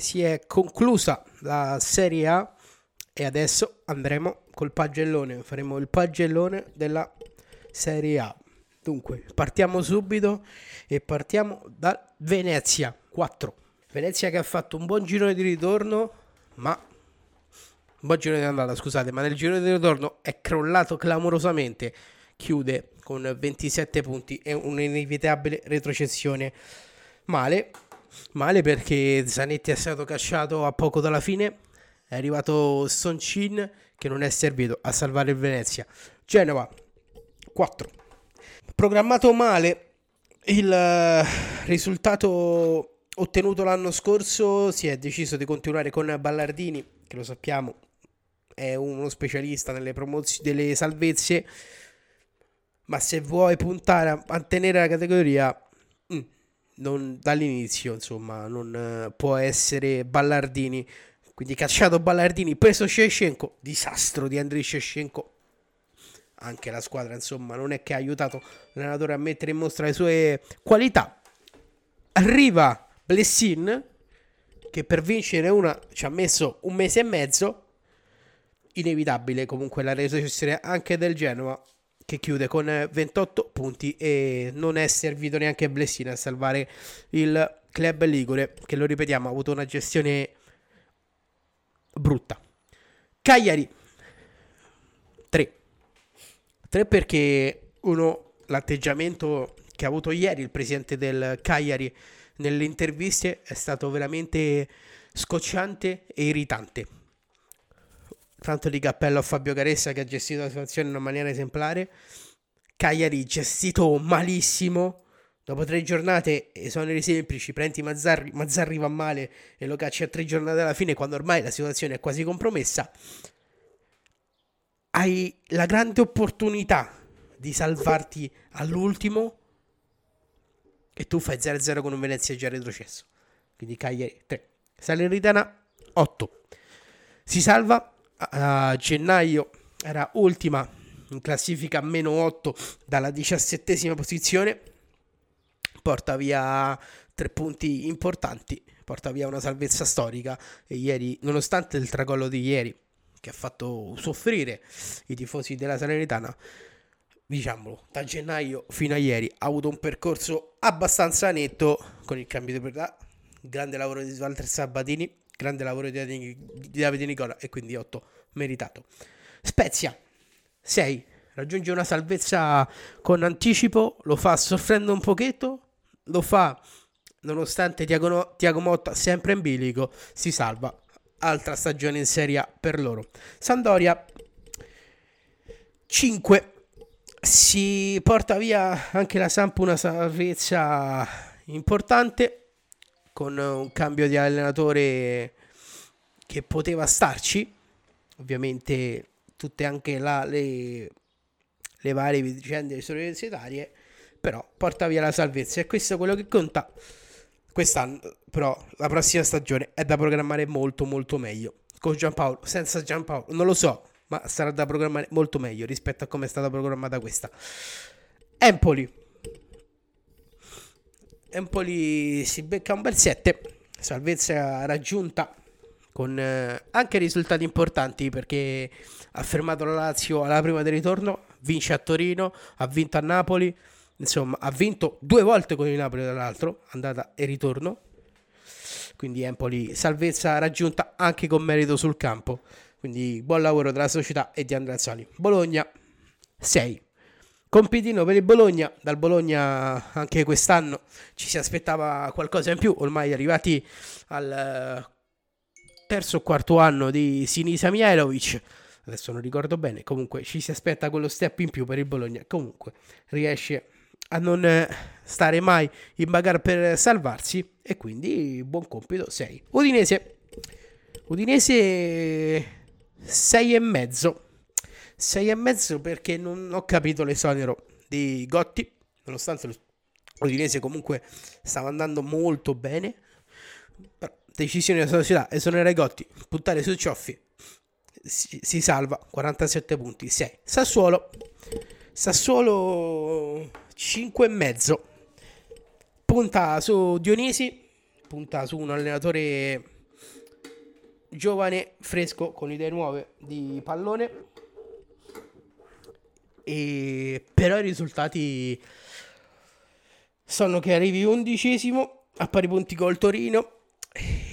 si è conclusa la Serie A e adesso andremo col pagellone, faremo il pagellone della Serie A. Dunque, partiamo subito e partiamo da Venezia 4. Venezia che ha fatto un buon giro di ritorno, ma un buon giro di andata, scusate, ma nel giro di ritorno è crollato clamorosamente. Chiude con 27 punti e un'inevitabile retrocessione. Male, male perché Zanetti è stato cacciato a poco dalla fine. È arrivato Son Chin che non è servito a salvare il Venezia. Genova 4. Programmato male il eh, risultato ottenuto l'anno scorso si è deciso di continuare con Ballardini, che lo sappiamo è uno specialista nelle promozioni delle salvezze, ma se vuoi puntare a mantenere la categoria mm, non, dall'inizio, insomma, non uh, può essere Ballardini. Quindi cacciato Ballardini, preso Shevchenko, disastro di Andriy Shevchenko. Anche la squadra, insomma, non è che ha aiutato l'allenatore a mettere in mostra le sue qualità. Arriva Blessin, che per vincere una ci ha messo un mese e mezzo. Inevitabile comunque la retrocessione anche del Genova, che chiude con 28 punti e non è servito neanche Blessin a salvare il club Ligure, che lo ripetiamo ha avuto una gestione brutta. Cagliari 3. 3 perché uno l'atteggiamento che ha avuto ieri il presidente del Cagliari nelle interviste è stato veramente scocciante e irritante. Tanto di cappello a Fabio Caressa che ha gestito la situazione in una maniera esemplare. Cagliari gestito malissimo. Dopo tre giornate, esoneri semplici, prendi Mazzarri, Mazzarri va male e lo cacci a tre giornate alla fine quando ormai la situazione è quasi compromessa. Hai la grande opportunità di salvarti all'ultimo e tu fai 0-0 con un Venezia già retrocesso. Quindi Cagliari 3. Salernitana 8. Si salva a gennaio, era ultima in classifica meno 8 dalla diciassettesima posizione. Porta via tre punti importanti, porta via una salvezza storica. E ieri, nonostante il tracollo di ieri che ha fatto soffrire i tifosi della Salernitana, diciamolo, da gennaio fino a ieri ha avuto un percorso abbastanza netto con il cambio di proprietà, grande lavoro di Walter Sabatini, grande lavoro di Davide Nicola e quindi 8 meritato. Spezia 6 raggiunge una salvezza con anticipo, lo fa soffrendo un pochetto, lo fa nonostante Tiago, Tiago Motta sempre in bilico, si salva. Altra stagione in Serie A per loro. Sandoria 5 si porta via anche la Samp una salvezza importante con un cambio di allenatore che poteva starci ovviamente tutte anche là le, le varie vicende universitarie però porta via la salvezza e questo è quello che conta quest'anno però la prossima stagione è da programmare molto molto meglio con Giampaolo senza Giampaolo non lo so ma sarà da programmare molto meglio rispetto a come è stata programmata questa. Empoli. Empoli si becca un bel 7, salvezza raggiunta con eh, anche risultati importanti perché ha fermato la Lazio alla prima del ritorno, vince a Torino, ha vinto a Napoli, insomma ha vinto due volte con il Napoli tra l'altro, andata e ritorno. Quindi Empoli salvezza raggiunta anche con merito sul campo. Quindi buon lavoro della società e di Andrea Azzoli. Bologna 6. Compitino per il Bologna, dal Bologna anche quest'anno ci si aspettava qualcosa in più, ormai arrivati al eh, terzo o quarto anno di Sinisa Mihailovic, adesso non ricordo bene, comunque ci si aspetta quello step in più per il Bologna, comunque riesce a non eh, stare mai in bagarre per salvarsi e quindi buon compito 6. Udinese, Udinese 6 e mezzo. 6 e mezzo perché non ho capito l'esonero di Gotti, nonostante l'Udinese comunque stava andando molto bene. Però, decisione della società, esonerare Gotti, puntare su Cioffi, si, si salva, 47 punti, 6. Sassuolo, Sassuolo 5 e mezzo. Punta su Dionisi, punta su un allenatore giovane, fresco, con idee nuove di pallone. E però i risultati sono che arrivi undicesimo a pari punti col Torino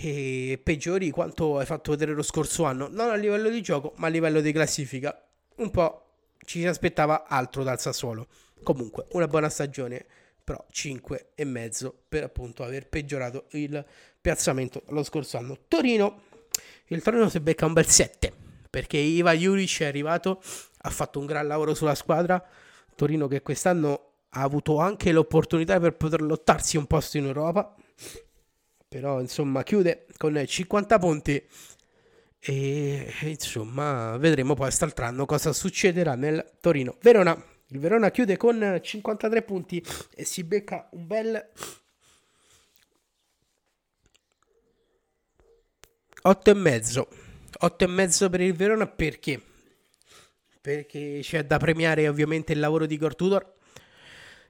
e peggiori quanto hai fatto vedere lo scorso anno, non a livello di gioco, ma a livello di classifica. Un po' ci si aspettava altro dal Sassuolo. Comunque, una buona stagione, però 5 e mezzo per appunto aver peggiorato il piazzamento lo scorso anno. Torino, il Torino si becca un bel 7, perché Iva Juric è arrivato, ha fatto un gran lavoro sulla squadra. Torino che quest'anno ha avuto anche l'opportunità per poter lottarsi un posto in Europa. Però insomma chiude con 50 punti. E insomma vedremo poi quest'altro cosa succederà nel Torino Verona il Verona chiude con 53 punti e si becca un bel 8 e mezzo. 8 e mezzo per il Verona perché perché c'è da premiare ovviamente il lavoro di Gortudor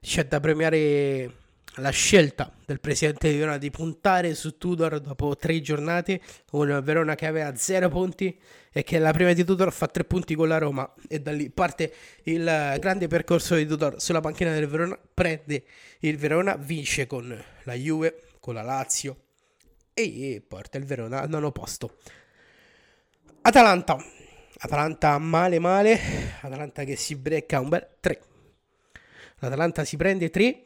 c'è da premiare la scelta del presidente di Verona di puntare su Tudor dopo tre giornate, un Verona che aveva zero punti e che la prima di Tudor fa tre punti con la Roma e da lì parte il grande percorso di Tudor sulla panchina del Verona, prende il Verona, vince con la Juve, con la Lazio e porta il Verona al nono posto. Atalanta, Atalanta male male, Atalanta che si brecca un bel 3. L'Atalanta si prende 3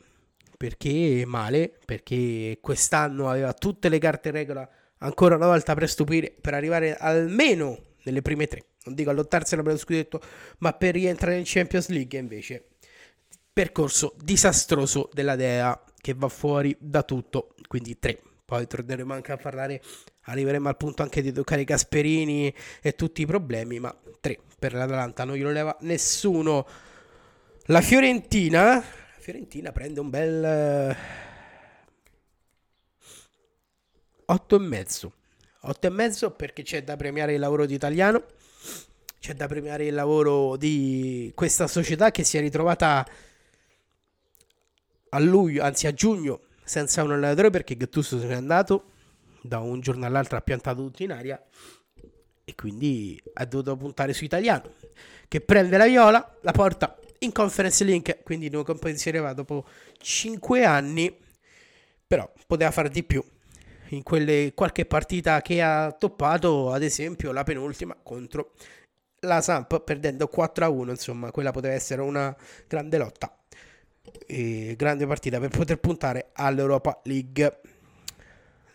perché male, perché quest'anno aveva tutte le carte regola ancora una volta per stupire, per arrivare almeno nelle prime tre. Non dico a lottarsela per lo scudetto, ma per rientrare in Champions League invece. Percorso disastroso della Dea che va fuori da tutto, quindi tre. Poi torneremo anche a parlare, arriveremo al punto anche di toccare Gasperini e tutti i problemi, ma tre per l'Atalanta non glielo leva nessuno. La Fiorentina Fiorentina prende un bel 8 eh, e mezzo. 8 e mezzo perché c'è da premiare il lavoro di Italiano, c'è da premiare il lavoro di questa società che si è ritrovata a luglio, anzi a giugno, senza un allenatore perché Gattuso se n'è andato, da un giorno all'altro ha piantato tutto in aria e quindi ha dovuto puntare su Italiano che prende la viola, la porta in Conference Link, quindi non compensereva dopo 5 anni, però poteva fare di più. In quelle qualche partita che ha toppato, ad esempio la penultima contro la Samp, perdendo 4 a 1, insomma, quella poteva essere una grande lotta. Grande partita per poter puntare all'Europa League.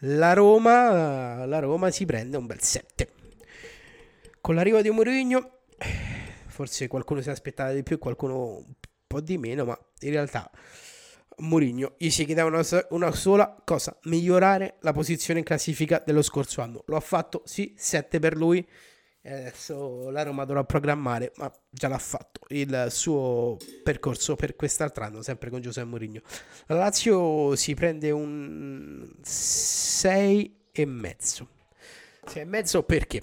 La Roma, la Roma si prende un bel 7. Con l'arrivo di Mourinho forse qualcuno si aspettava di più, qualcuno un po' di meno, ma in realtà Mourinho gli si chiedeva una, una, sola cosa, migliorare la posizione in classifica dello scorso anno. Lo ha fatto, sì, 7 per lui, e adesso la Roma dovrà programmare, ma già l'ha fatto il suo percorso per quest'altro anno, sempre con Giuseppe Mourinho. La Lazio si prende un 6 e mezzo. 6 e mezzo perché?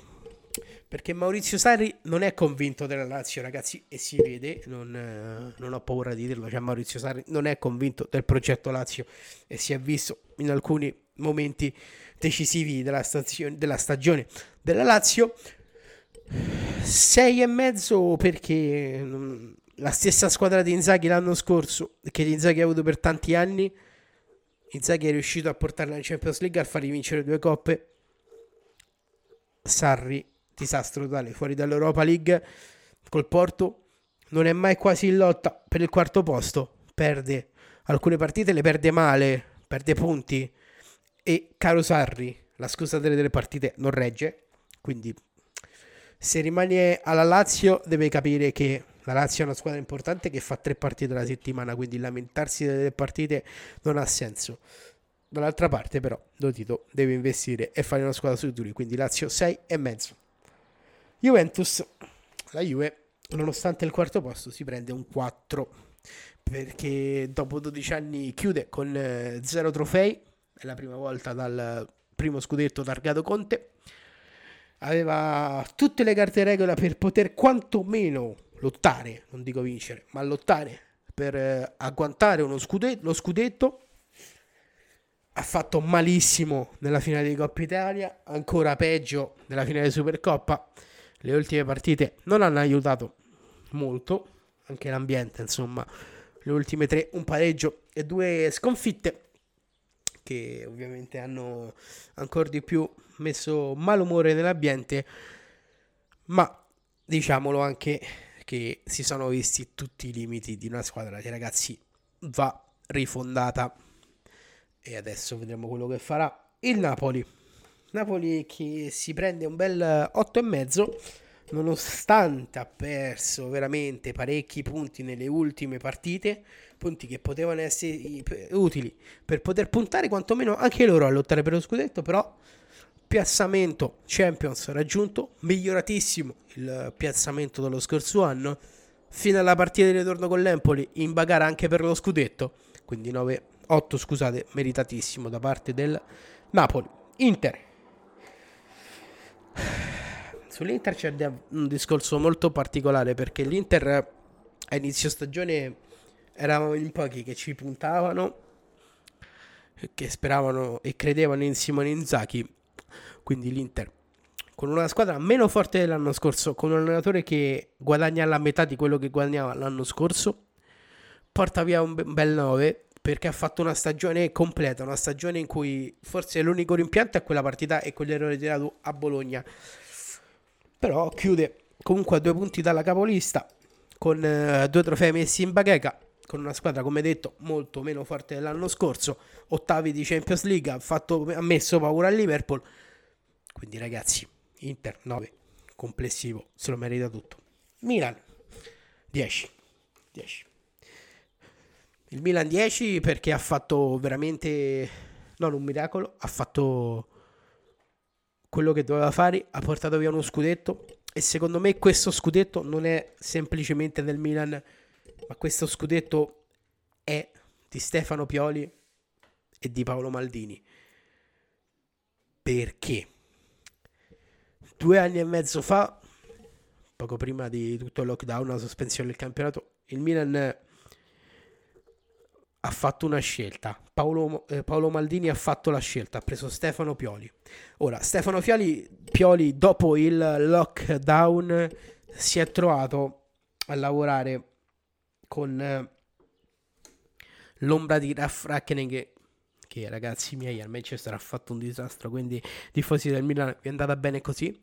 Perché Maurizio Sarri non è convinto della Lazio, ragazzi, e si vede, non, eh, non, ho paura di dirlo, cioè Maurizio Sarri non è convinto del progetto Lazio e si è visto in alcuni momenti decisivi della, stazio- della stagione della Lazio. Sei e mezzo perché mm, la stessa squadra di Inzaghi l'anno scorso, che Inzaghi ha avuto per tanti anni, Inzaghi è riuscito a portarla in Champions League, a fargli vincere due coppe. Sarri disastro totale, fuori dall'Europa League col Porto, non è mai quasi in lotta per il quarto posto, perde alcune partite, le perde male, perde punti e caro Sarri, la scusa delle, delle partite non regge, quindi se rimane alla Lazio deve capire che la Lazio è una squadra importante che fa tre partite alla settimana, quindi lamentarsi delle partite non ha senso. Dall'altra parte però Dotito deve investire e fare una squadra sui duri, quindi Lazio 6 e mezzo. Juventus, la Juve, nonostante il quarto posto, si prende un 4 perché dopo 12 anni chiude con 0 eh, trofei, è la prima volta dal primo scudetto targato Conte. Aveva tutte le carte regola per poter quantomeno lottare, non dico vincere, ma lottare per eh, agguantare uno scudetto, lo scudetto. ha fatto malissimo nella finale di Coppa Italia, ancora peggio nella finale di Supercoppa. Le ultime partite non hanno aiutato molto, anche l'ambiente, insomma, le ultime tre, un pareggio e due sconfitte che ovviamente hanno ancora di più messo malumore nell'ambiente, ma diciamolo anche che si sono visti tutti i limiti di una squadra che ragazzi va rifondata e adesso vedremo quello che farà il Napoli. Napoli che si prende un bel 8,5 nonostante ha perso veramente parecchi punti nelle ultime partite, punti che potevano essere utili per poter puntare quantomeno anche loro a lottare per lo scudetto, però piazzamento Champions raggiunto, miglioratissimo il piazzamento dello scorso anno, fino alla partita di ritorno con l'Empoli in bagarre anche per lo scudetto, quindi 9 8 scusate, meritatissimo da parte del Napoli. Inter. Sull'Inter c'è un discorso molto particolare perché l'Inter a inizio stagione eravamo in pochi che ci puntavano, che speravano e credevano in Simone Inzaghi, quindi l'Inter con una squadra meno forte dell'anno scorso, con un allenatore che guadagna la metà di quello che guadagnava l'anno scorso, porta via un bel 9 perché ha fatto una stagione completa, una stagione in cui forse l'unico rimpianto è quella partita e quell'errore tirato a Bologna. Però chiude comunque a due punti dalla capolista, con uh, due trofei messi in bacheca, con una squadra, come detto, molto meno forte dell'anno scorso, ottavi di Champions League, ha, fatto, ha messo paura al Liverpool. Quindi ragazzi, Inter 9, complessivo, se lo merita tutto. Milan 10. 10. Il Milan 10 perché ha fatto veramente, non un miracolo, ha fatto quello che doveva fare, ha portato via uno scudetto e secondo me questo scudetto non è semplicemente del Milan, ma questo scudetto è di Stefano Pioli e di Paolo Maldini. Perché? Due anni e mezzo fa, poco prima di tutto il lockdown, la sospensione del campionato, il Milan ha fatto una scelta. Paolo, eh, Paolo, Maldini ha fatto la scelta, ha preso Stefano Pioli. Ora, Stefano Pioli, Pioli dopo il lockdown si è trovato a lavorare con eh, l'ombra di Raff Rackening che, ragazzi miei al Manchester ha fatto un disastro, quindi tifosi del Milan vi è andata bene così,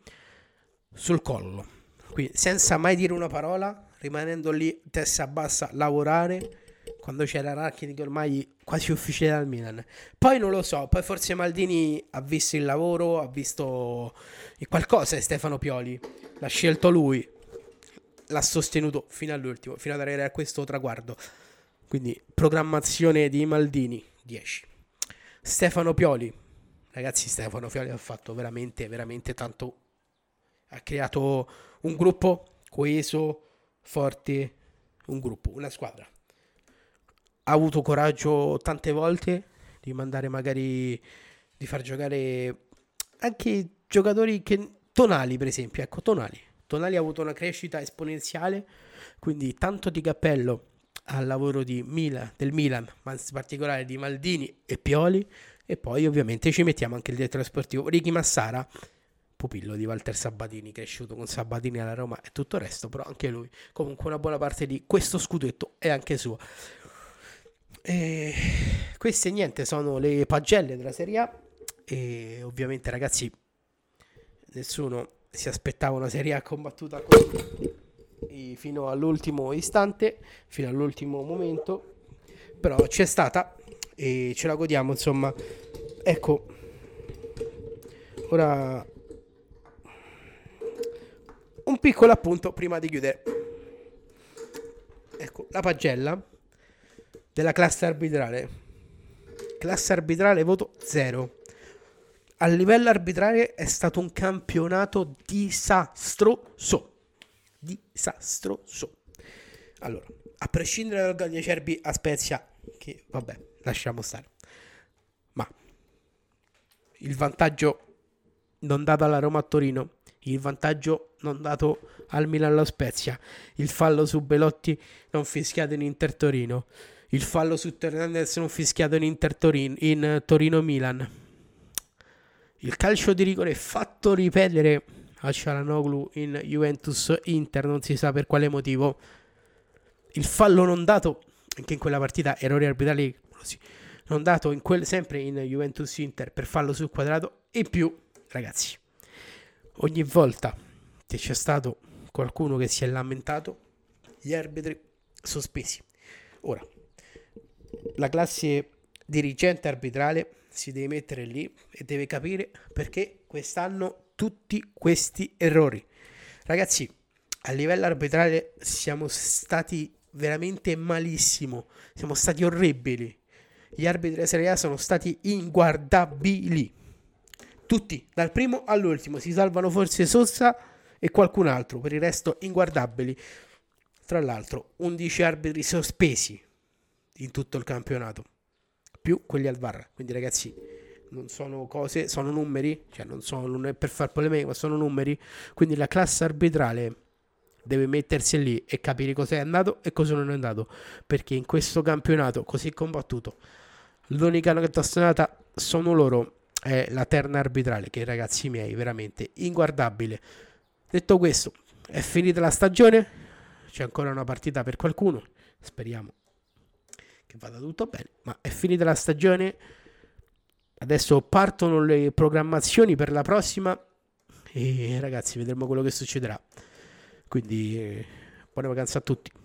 sul collo. Quindi senza mai dire una parola, rimanendo lì testa bassa, lavorare quando c'era Racchini che ormai quasi ufficiale al Milan. Poi non lo so, poi forse Maldini ha visto il lavoro, ha visto qualcosa di Stefano Pioli, l'ha scelto lui, l'ha sostenuto fino all'ultimo, fino ad arrivare a questo traguardo. Quindi programmazione di Maldini 10. Stefano Pioli, ragazzi Stefano Pioli ha fatto veramente, veramente tanto. Ha creato un gruppo coeso, forte, un gruppo, una squadra. Ha avuto coraggio tante volte di mandare magari di far giocare anche giocatori che tonali per esempio. Ecco tonali. Tonali ha avuto una crescita esponenziale quindi tanto di cappello al lavoro Milan, del Milan ma in particolare di Maldini e Pioli e poi ovviamente ci mettiamo anche il direttore sportivo Ricky Massara pupillo di Walter Sabatini cresciuto con Sabatini alla Roma e tutto il resto però anche lui comunque una buona parte di questo scudetto è anche suo. E queste niente sono le pagelle della Serie A e ovviamente ragazzi nessuno si aspettava una Serie A combattuta così fino all'ultimo istante, fino all'ultimo momento, però c'è stata e ce la godiamo insomma. Ecco, ora un piccolo appunto prima di chiudere. Ecco, la pagella della classe arbitrale. Classe arbitrale voto 0. A livello arbitrale è stato un campionato disastroso. Disastroso. Allora, a prescindere dal gol Cerbi a Spezia, che vabbè, lasciamo stare. Ma il vantaggio non dato alla Roma a Torino, il vantaggio non dato al Milan alla Spezia, il fallo su Belotti non fischiato in Inter Torino, il fallo su Hernandez non fischiato in, Inter Torin, in Torino-Milan. Il calcio di rigore fatto ripetere a Cialanoglu in Juventus-Inter, non si sa per quale motivo. Il fallo non dato, anche in quella partita, errori arbitrali, non dato in quel, sempre in Juventus-Inter per fallo sul quadrato. E più, ragazzi, ogni volta che c'è stato qualcuno che si è lamentato, gli arbitri sospesi. Ora, la classe dirigente arbitrale si deve mettere lì e deve capire perché quest'anno tutti questi errori. Ragazzi, a livello arbitrale siamo stati veramente malissimo, siamo stati orribili. Gli arbitri della Serie A sono stati inguardabili. Tutti, dal primo all'ultimo, si salvano forse Sosa e qualcun altro, per il resto inguardabili. Tra l'altro, 11 arbitri sospesi in tutto il campionato, più quelli al VAR. Quindi ragazzi, non sono cose, sono numeri, cioè non, sono, non è per far polemica, ma sono numeri. Quindi la classe arbitrale deve mettersi lì e capire cosa è andato e cosa non è andato. Perché in questo campionato così combattuto, l'unica nota sono loro, è la terna arbitrale, che ragazzi miei, veramente inguardabile. Detto questo, è finita la stagione, c'è ancora una partita per qualcuno, speriamo che vada tutto bene, ma è finita la stagione, adesso partono le programmazioni per la prossima e ragazzi vedremo quello che succederà. Quindi buone vacanze a tutti.